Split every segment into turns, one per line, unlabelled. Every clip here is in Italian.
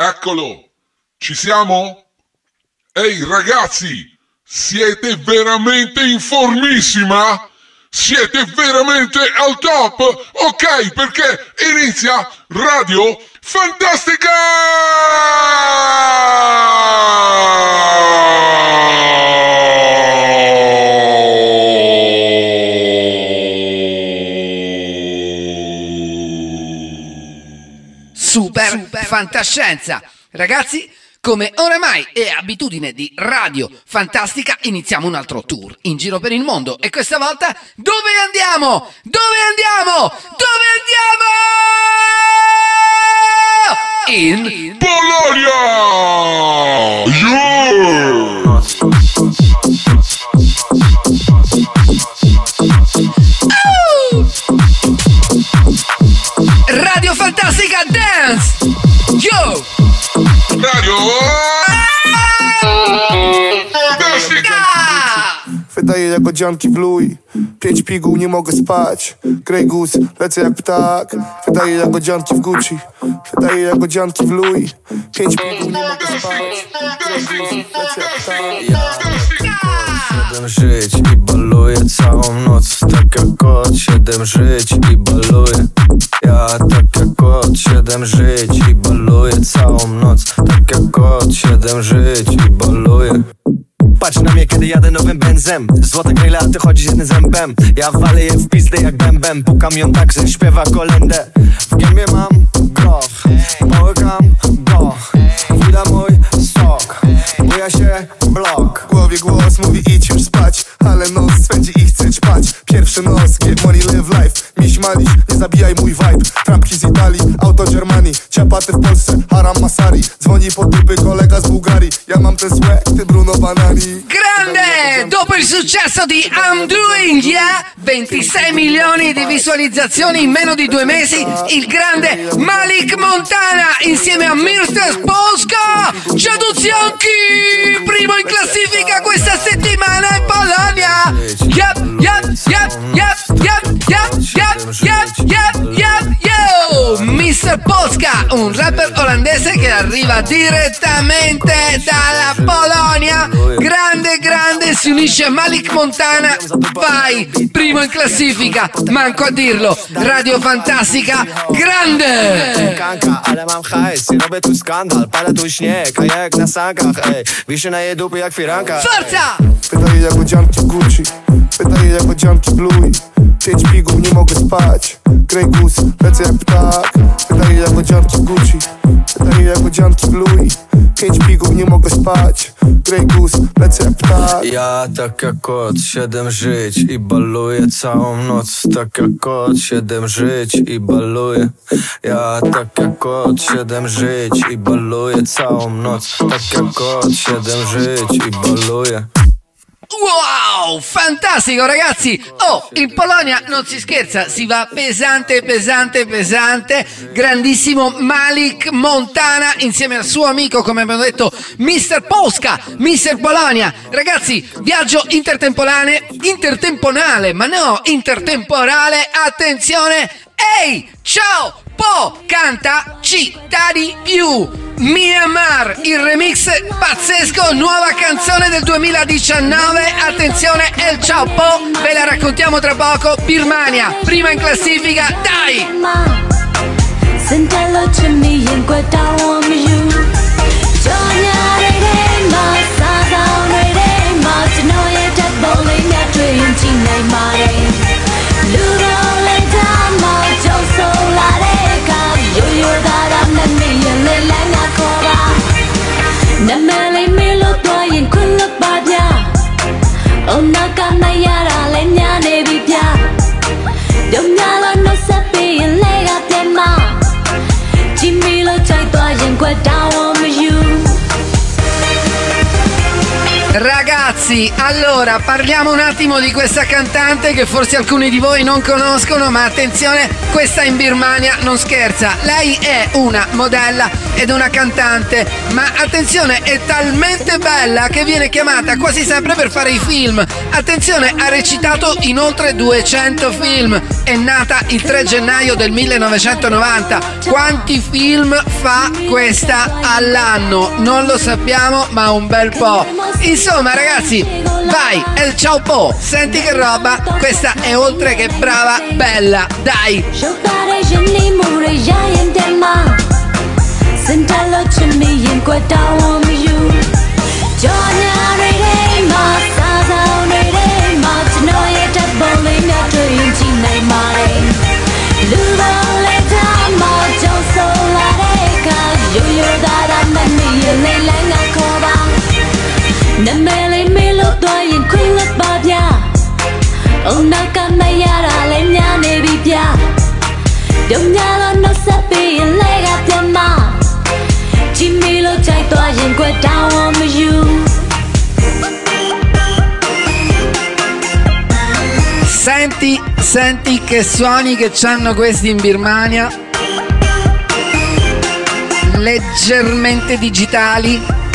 Eccolo, ci siamo? Ehi ragazzi, siete veramente in formissima? Siete veramente al top? Ok, perché inizia Radio Fantastica!
Super, Super fantascienza! Ragazzi, come oramai è abitudine di Radio Fantastica, iniziamo un altro tour in giro per il mondo. E questa volta dove andiamo? Dove andiamo? Dove andiamo? In
Polonia! Yeah!
Radio
jak odzianki w luj. Pięć piguł, nie mogę spać. Grey Goose, lecę jak ptak. Wydaje jak odzianki w Gucci. Wydaje jak odzianki w luj. Pięć piguł, nie mogę spać. Grey Goose, lecę jak ptak
Siedem żyć i baluję całą noc. Tak jak kot, siedem żyć i baluję Ja tak jak kot, siedem żyć i baluję całą noc. Tak jak kot, siedem żyć i baluję Patrz na mnie, kiedy jadę nowym benzem. Złote grille, a ty chodzisz jednym zębem. Ja walę je w pizdę jak bębem. Pukam ją tak, że śpiewa kolendę W gębie mam groch Połykam go. Wida mój sok Buja się blok.
W głowie głos mówi idź już spać. Ale nos swędzi i chce ćpać. Pierwszy nos, zabijaj mój vibe. Trampki z Italii, auto Germanii Ciapaty w Polsce, haram masari. Dzwoni po dupy kolega z Bułgarii. Ja mam ten słe, ty Bruno Banani.
Grande! Il successo di I'm Doing Yeah, 26 milioni di visualizzazioni in meno di due mesi, il grande Malik Montana insieme a Mirta Polska, Ciaduzianchi, primo in classifica questa settimana in Polonia. Yep, yep, yep, yep, yep, yep, yep, yep, yep, yep! Mr. Polska, un rapper olandese che arriva direttamente dalla Polonia. Grande, grande, si unisce Malik Montana. Vai, primo in classifica, manco a dirlo. Radio Fantastica, grande!
Kanka, ale mam hajs i robię tu skandal Pada tu śnieg, a ja jak na sankach Ej, wiszę na jej dupy jak firanka
Forza!
Wydaje jak odzianki w Gucci jak Pięć piguł, nie mogę spać. Goose, lecę jak ptak. Wydaje jak odzianki Gucci. Wydaje jak odzianki Louis. Pięć piguł, nie mogę spać. Grey Goose, lecę jak ptak.
Ja tak jak kot, siedem żyć i baluję całą noc. Tak jak kot, siedem żyć i baluję. Ja tak jak kot, siedem żyć i baluję całą noc. Tak jak kot, siedem żyć i baluję
Wow, fantastico ragazzi! Oh, in Polonia non si scherza, si va pesante, pesante, pesante. Grandissimo Malik Montana insieme al suo amico, come abbiamo detto, Mr. Polska, Mr. Polonia. Ragazzi, viaggio intertemporale, intertemporale, ma no, intertemporale, attenzione! Ehi, ciao! Po canta Città di più. Myanmar, il remix pazzesco, nuova canzone del 2019. Attenzione, El Ciao Po, ve la raccontiamo tra poco. Birmania, prima in classifica, dai! Ragazzi, allora parliamo un attimo di questa cantante che forse alcuni di voi non conoscono, ma attenzione, questa in Birmania non scherza. Lei è una modella ed una cantante, ma attenzione, è talmente bella che viene chiamata quasi sempre per fare i film. Attenzione, ha recitato in oltre 200 film è nata il 3 gennaio del 1990. Quanti film fa questa all'anno? Non lo sappiamo, ma un bel po'. Insomma, ragazzi, vai, El Ciao Po, senti che roba, questa è oltre che brava, bella, dai!
Sentalo to Domnalo non sappi legati a ma Jimmy lo chạy tòa dành quê down on
Senti, senti che suoni che c'hanno questi in Birmania. Leggermente digitali.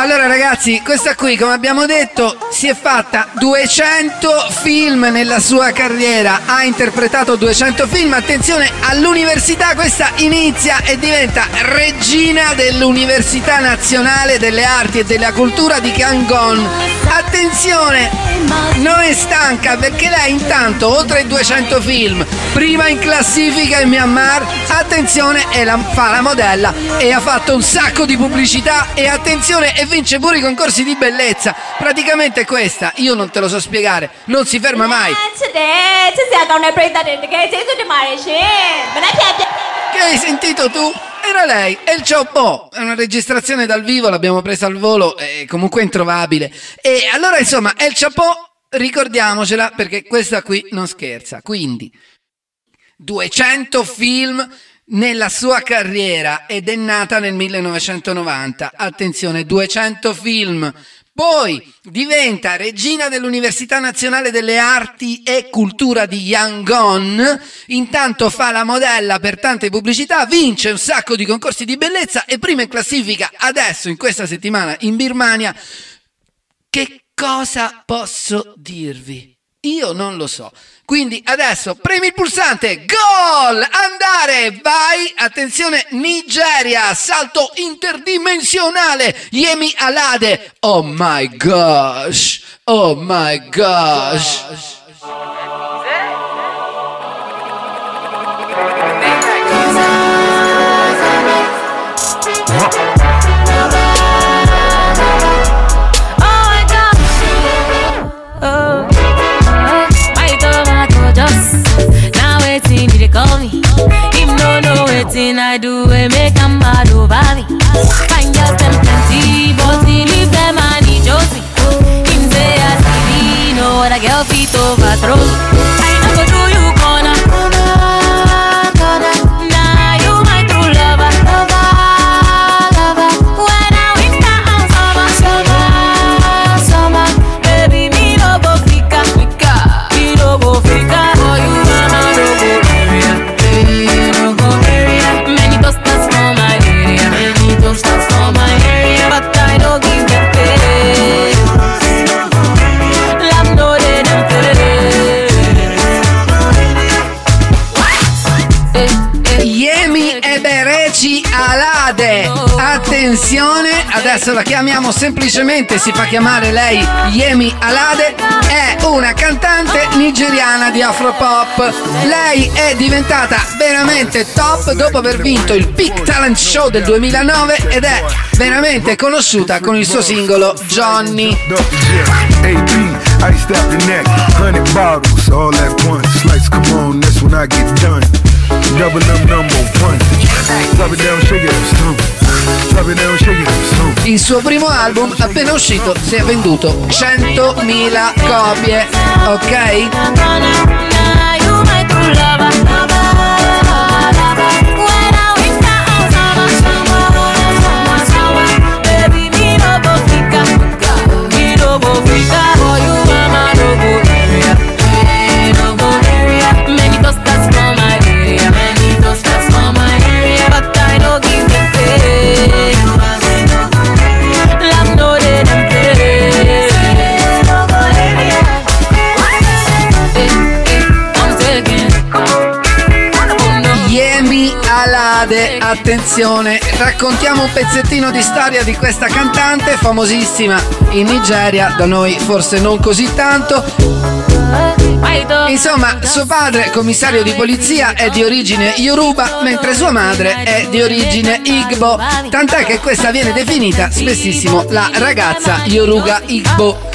Allora ragazzi, questa qui come abbiamo detto si è fatta 200 film nella sua carriera, ha interpretato 200 film, attenzione all'università questa inizia e diventa regina dell'Università Nazionale delle Arti e della Cultura di Yangon. Attenzione, non è stanca perché lei intanto oltre 200 film, prima in classifica in Myanmar, attenzione e la, fa la modella e ha fatto un sacco di pubblicità e attenzione e vince pure i concorsi di bellezza. Praticamente questa, io non te lo so spiegare, non si ferma mai. Che hai sentito tu? Era lei, El Cioppo, è una registrazione dal vivo, l'abbiamo presa al volo, è comunque introvabile. E allora insomma, El Cioppo, ricordiamocela perché questa qui non scherza. Quindi, 200 film nella sua carriera ed è nata nel 1990. Attenzione, 200 film. Poi diventa regina dell'Università Nazionale delle Arti e Cultura di Yangon. Intanto fa la modella per tante pubblicità, vince un sacco di concorsi di bellezza e prima in classifica adesso, in questa settimana, in Birmania. Che cosa posso dirvi? Io non lo so. Quindi adesso premi il pulsante, gol, andare, vai, attenzione, Nigeria, salto interdimensionale, Yemi Alade, oh my gosh, oh my gosh.
Oh waiting, I do we make him mad over me. Find just them plenty, but leave them and he Josie. Him say as he be, know what a girl feet overthrow.
Adesso la chiamiamo semplicemente, si fa chiamare lei Yemi Alade. È una cantante nigeriana di Afropop. Lei è diventata veramente top dopo aver vinto il Peak Talent Show del 2009 ed è veramente conosciuta con il suo singolo Johnny.
Iced out the neck, hundred bottles, all at once. Lights come on, that's when I get done. Double up number one. Drop it down, shake it stomp.
Il suo primo album, appena uscito, si è venduto 100.000 copie, ok? Attenzione, raccontiamo un pezzettino di storia di questa cantante famosissima in Nigeria, da noi forse non così tanto. Insomma, suo padre, commissario di polizia, è di origine Yoruba, mentre sua madre è di origine Igbo, tant'è che questa viene definita spessissimo la ragazza Yoruga Igbo.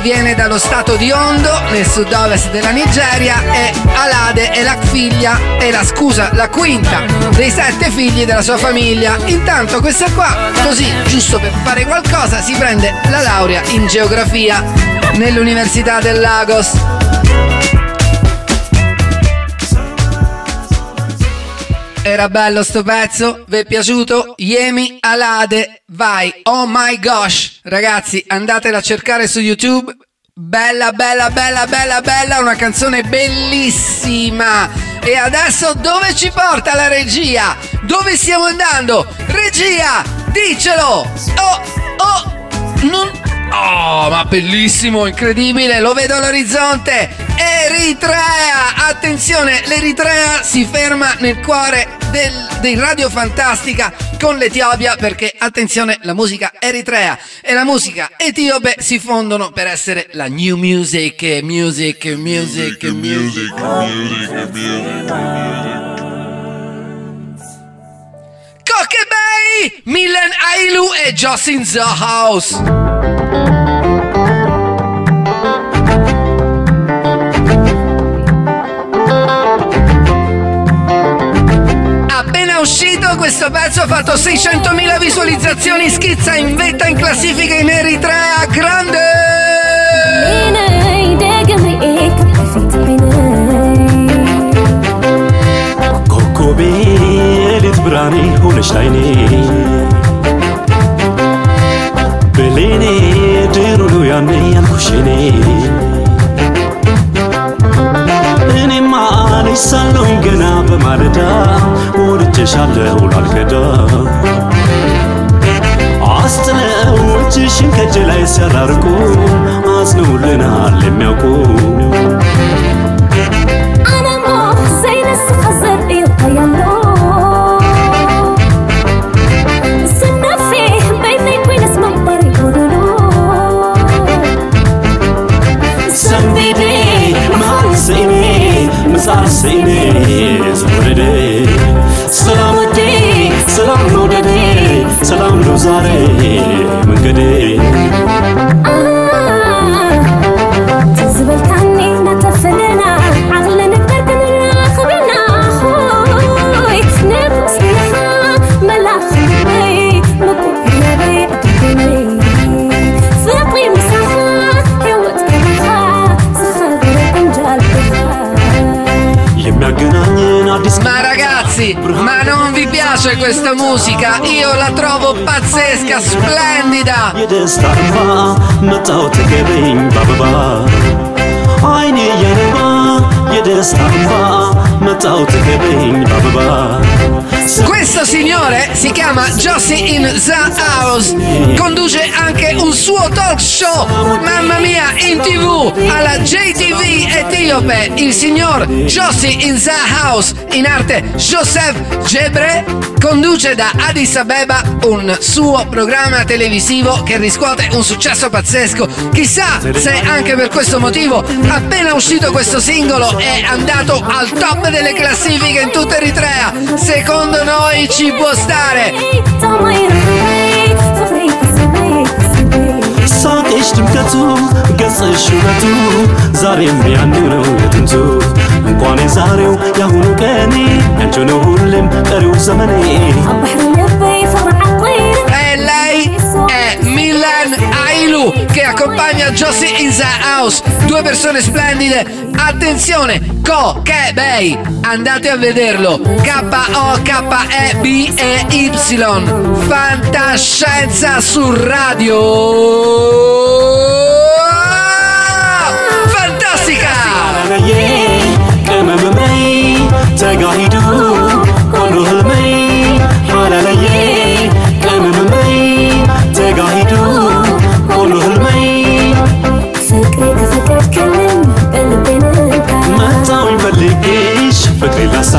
Viene dallo stato di Ondo, nel sud-ovest della Nigeria, e Alade è la figlia, è la scusa, la quinta dei sette figli della sua famiglia. Intanto questa qua, così, giusto per fare qualcosa, si prende la laurea in geografia nell'Università del Lagos. Era bello sto pezzo? Vi è piaciuto? Yemi Alade, vai, oh my gosh! Ragazzi, andatela a cercare su YouTube. Bella, bella, bella, bella, bella, una canzone bellissima. E adesso dove ci porta la regia? Dove stiamo andando? Regia, dicelo! Oh, oh, non... Oh, ma bellissimo, incredibile, lo vedo all'orizzonte. Eritrea! Attenzione, l'Eritrea si ferma nel cuore del, di Radio Fantastica con l'Etiopia perché, attenzione, la musica eritrea e la musica etiope si fondono per essere la new music, music, music, music.
music, music, music.
Coche Milan Ailu e Jocelyn The House. Uscito questo pezzo ha fatto 600.000 visualizzazioni, schizza in vetta in classifica in Eritrea, grande!
ኮከቤ ሌት ብርሃኔ ሆነሽ ላይኔ። ብሌኔ ድሩ ነው ያኔ ያልኩሽኔ እኔማ ልጅ ሳለሁኝ ገና በማለዳ ወድጄሻለሁ ላልከዳ አስጥለው እጅሽን ላይ ሲያራርቁ አዝነውልናል የሚያውቁ ሳሴኔ ሰላም ሰላም መውደዴ ሰላም ነው ዛሬ መንገዴ።
piace questa musica, io la trovo pazzesca, splendida.
Aynı yanıma Yedestan va Metav tıkı bin bababa
questo signore si chiama Josie in the House. Conduce anche un suo talk show, mamma mia, in tv alla JTV etiope. Il signor Josie in the House, in arte Joseph Gebre, conduce da Addis Abeba un suo programma televisivo che riscuote un successo pazzesco. Chissà se anche per questo motivo, appena uscito questo singolo, è andato al top delle classifiche in tutta Eritrea. Secondo noi ci può stare.
ሳቅሽ ድምቀቱ ገጽሽ ውበቱ ዛሬም ያንዱ ነው የጥንቱ እንኳን የዛሬው የአሁኑ ቀኔ ያንቺ ነው ሁሌም ቀሪው ዘመኔ
Lou che accompagna Josie in the House. Due persone splendide. Attenzione, Co Che Bei. Andate a vederlo. K-O-K-E-B-E-Y. Fantascienza su radio. Fantastica!
Fantastica!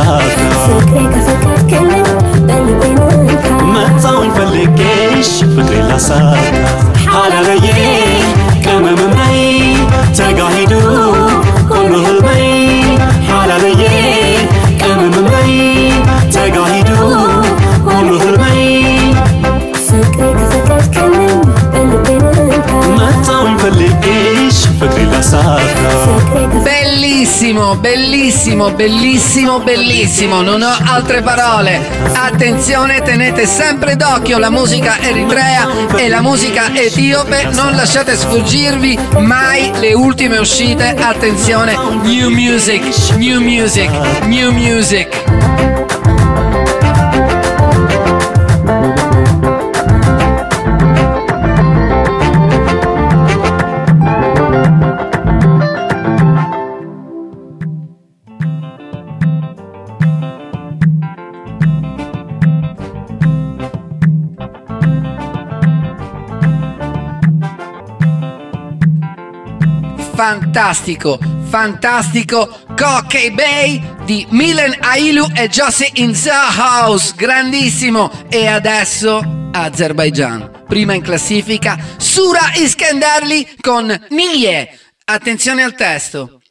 lazım
bellissimo, bellissimo, bellissimo, non ho altre parole. Attenzione, tenete sempre d'occhio la musica eritrea e la musica etiope, non lasciate sfuggirvi mai le ultime uscite. Attenzione, new music, new music, new music. Fantastico, fantastico Cockey Bay di Milan Ailu e Josie in the House, grandissimo. E adesso Azerbaijan, prima in classifica, Sura Iskenderli con Niye. Attenzione al testo.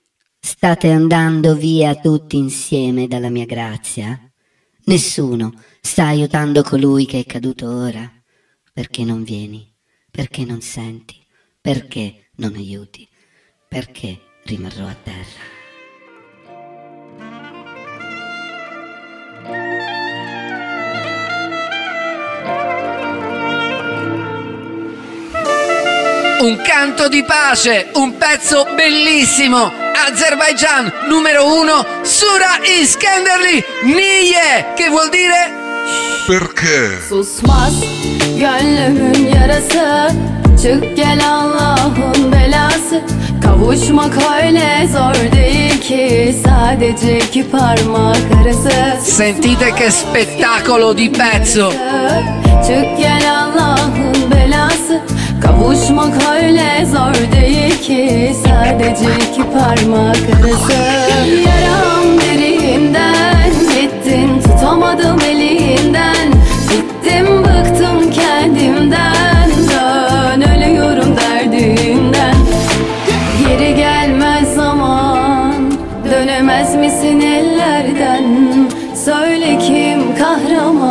State andando via tutti insieme dalla mia grazia? Nessuno sta aiutando colui che è caduto ora. Perché non vieni? Perché non senti? Perché non aiuti? Perché rimarrò a terra?
Un canto di pace, un pezzo bellissimo. Azerbaijan numero uno, Sura Iskenderli Niye, che vuol dire
Perché?
Susmaz gönlümün yarası Çık gel Allah'ın Kavuşmak öyle zor değil ki. Sadece iki parmak arası.
Sentite che spettacolo di pezzo.
Çık gel Allah'ın belası. Kavuşmak öyle zor değil ki. Sadece iki parmak arası. Yaram derinden Gittin tutamadım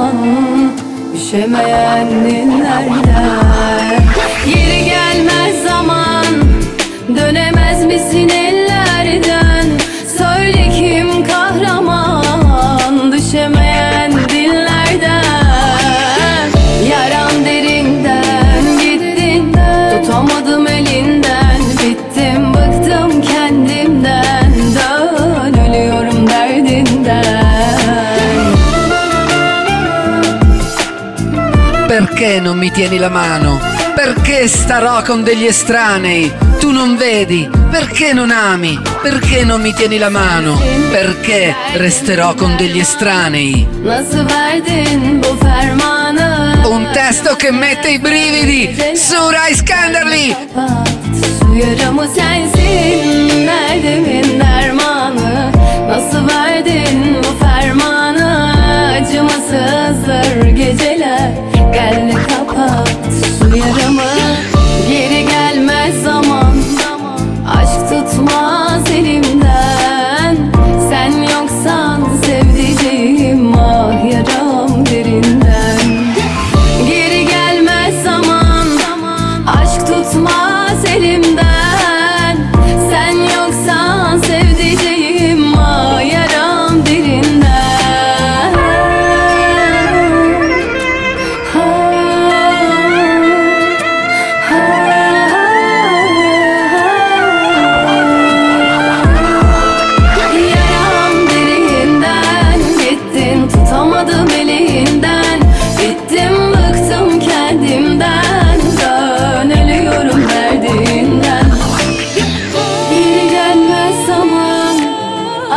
kahraman Üşemeyen dinlerden Geri gelmez zaman Dönemez misin ellerden? Söyle kim kahraman Düşemeyen
Perché non mi tieni la mano? Perché starò con degli estranei? Tu non vedi? Perché non ami? Perché non mi tieni la mano? Perché resterò con degli estranei? Un testo che mette i brividi! Sura Iskenderli!
Kapat Su yaramı sensin Derdimin dermanı Nasıl verdin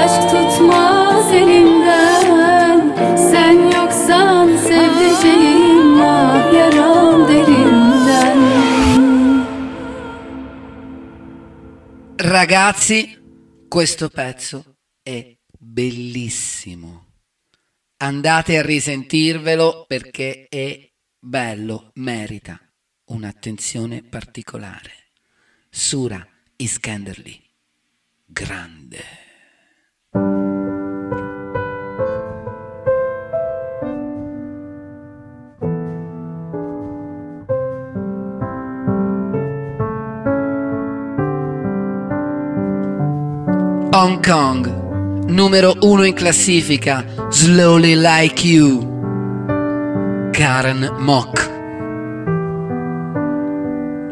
Aşk tutmaz elimden Sen yoksan sevdiceğim Ah yaram derinden
Ragazzi, questo pezzo è bellissimo. Andate a risentirvelo perché è bello, merita un'attenzione particolare. Sura Iskenderli. Grande. Hong Kong, numero uno in classifica, Slowly Like You, Karen Mock.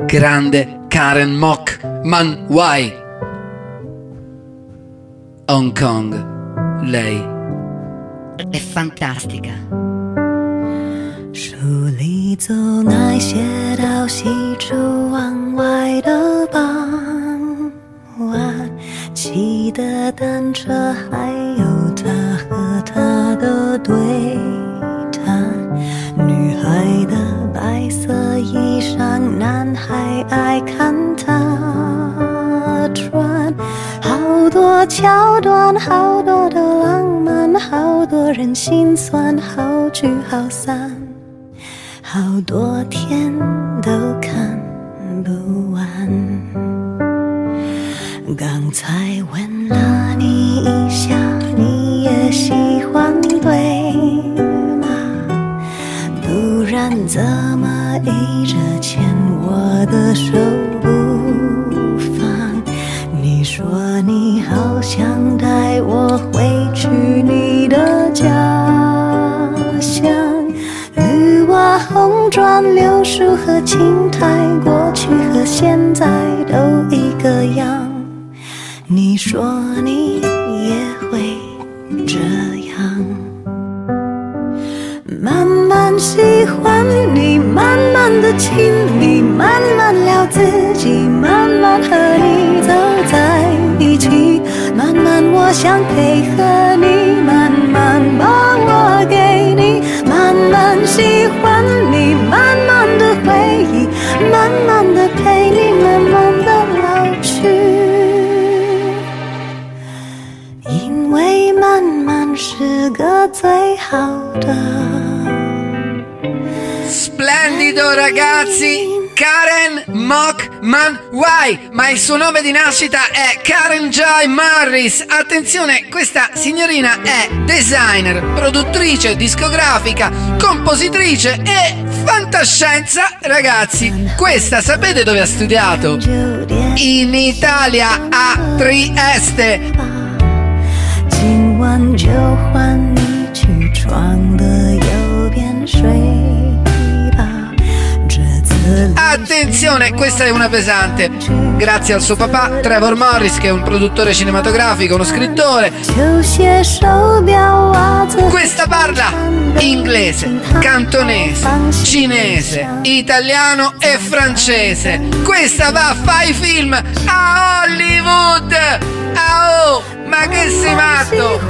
Grande Karen Mock, man why? Hong Kong, lei.
È fantastica.
书里走那些到西出望外的傍晚， 骑的单车，还有他和她的对谈。女孩的白色衣裳，男孩爱看她穿。好多桥段，好多的浪漫，好多人心酸，好聚好散。好多天都看刚才问了你一下，你也喜欢对吗？不然怎么一直牵我的手不放？你说你好想带我回去你的家乡。绿瓦红砖柳树和青苔，过去和现在说你也会这样，慢慢喜欢你，慢慢的亲密，慢慢聊自己，慢慢和你走在一起，慢慢我想配合你，慢慢把我给你，慢慢喜欢你，慢慢的回忆，慢慢的陪你，是个最好的。
Splendido ragazzi! Karen Mock Man Why, ma il suo nome di nascita è Karen Joy Morris. Attenzione, questa signorina è designer, produttrice discografica, compositrice e fantascienza. Ragazzi, questa sapete dove ha studiato? In Italia a Trieste.
今晚就换
Attenzione, questa è una pesante. Grazie al suo papà Trevor Morris, che è un produttore cinematografico, uno scrittore. Questa parla inglese, cantonese, cinese, italiano e francese. Questa va a fare i film a Hollywood. Ah oh, ma che sei matto!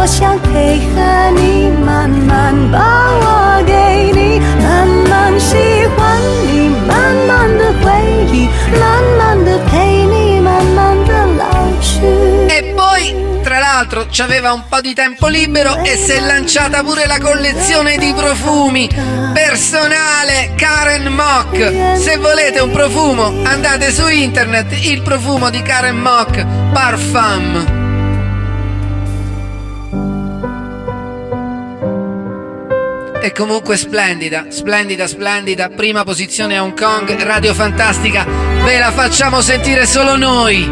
我想配合你，慢慢把我给你，慢慢喜欢你，慢慢的回忆，慢慢的陪你，慢慢的老去。
E poi, tra l'altro, c'aveva un po' di tempo libero e si è lanciata pure la collezione di profumi personale Karen Mock. Se volete un profumo, andate su internet, il profumo di Karen Mock Parfum. E comunque splendida, splendida, splendida. Prima posizione a Hong Kong, Radio Fantastica. Ve la facciamo sentire solo noi.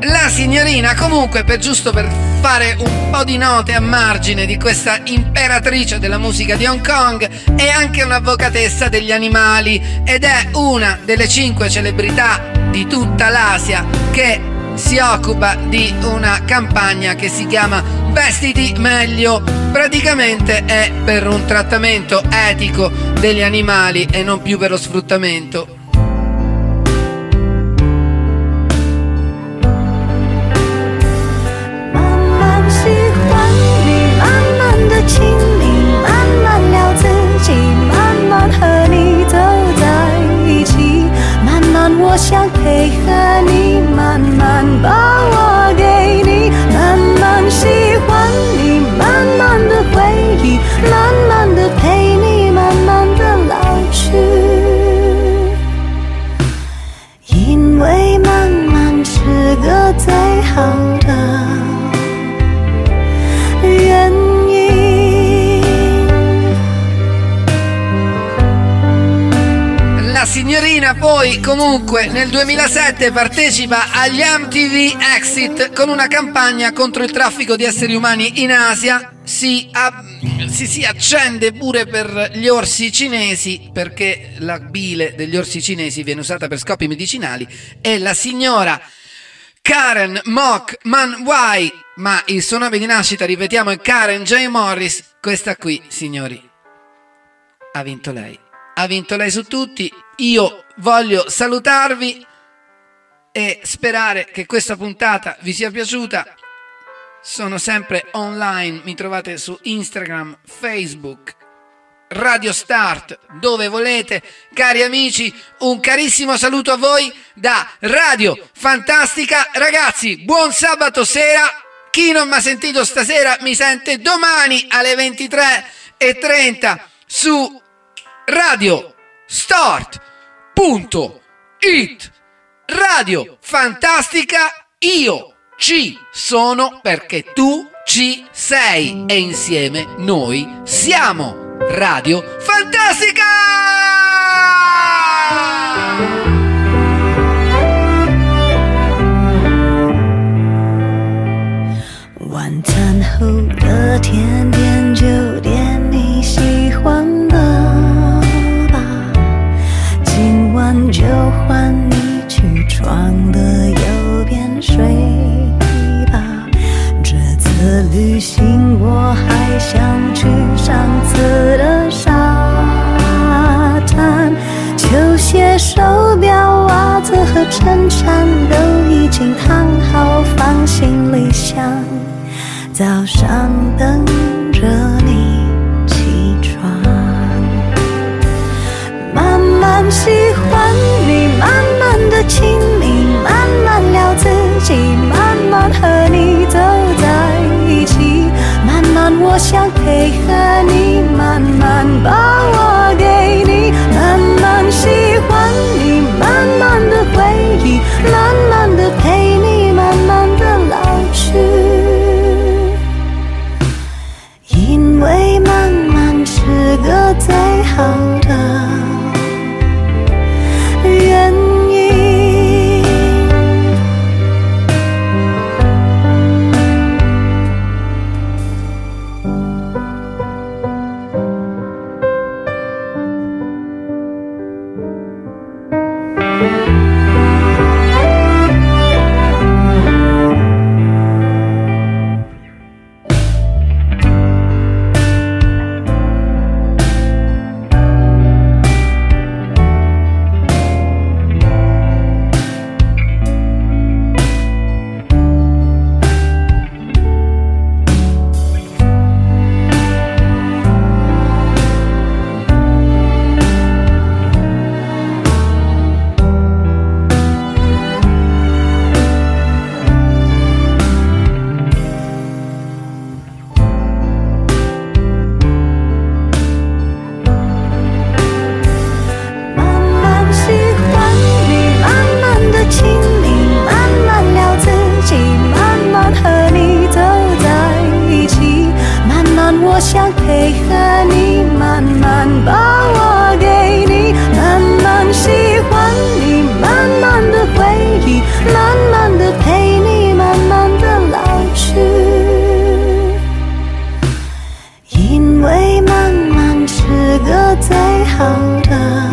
La signorina, comunque, per giusto per fare un po' di note a margine di questa imperatrice della musica di Hong Kong, è anche un'avvocatessa degli animali ed è una delle cinque celebrità di tutta l'Asia che si occupa di una campagna che si chiama Vestiti meglio. Praticamente è per un trattamento etico degli animali e non più per lo sfruttamento. Poi comunque nel 2007 partecipa agli MTV Exit con una campagna contro il traffico di esseri umani in Asia. Si, ab- si, si accende pure per gli orsi cinesi perché la bile degli orsi cinesi viene usata per scopi medicinali e la signora Karen Mock Man Wai, ma il suo nome di nascita, ripetiamo, è Karen J. Morris. Questa qui, signori, ha vinto lei. Ha vinto lei su tutti. Io voglio salutarvi e sperare che questa puntata vi sia piaciuta. Sono sempre online, mi trovate su Instagram, Facebook, Radio Start, dove volete. Cari amici, un carissimo saluto a voi da Radio Fantastica. Ragazzi, buon sabato sera. Chi non mi ha sentito stasera mi sente domani alle 23.30 su Radio Start.it. Radio Fantastica, io ci sono perché tu ci sei e insieme noi siamo Radio Fantastica!
旅行我还想去上次的沙滩，球鞋、手表、袜子和衬衫都已经烫好，放行李箱。早上等着你起床，慢慢喜欢你，慢慢的亲密，慢慢聊自己，慢慢和你想配合你，慢慢把我给你，慢慢喜欢你，慢慢的回忆，慢慢想配合你慢慢把我给你慢慢喜欢你慢慢的回忆慢慢的陪你慢慢的老去。因为慢慢是个最好的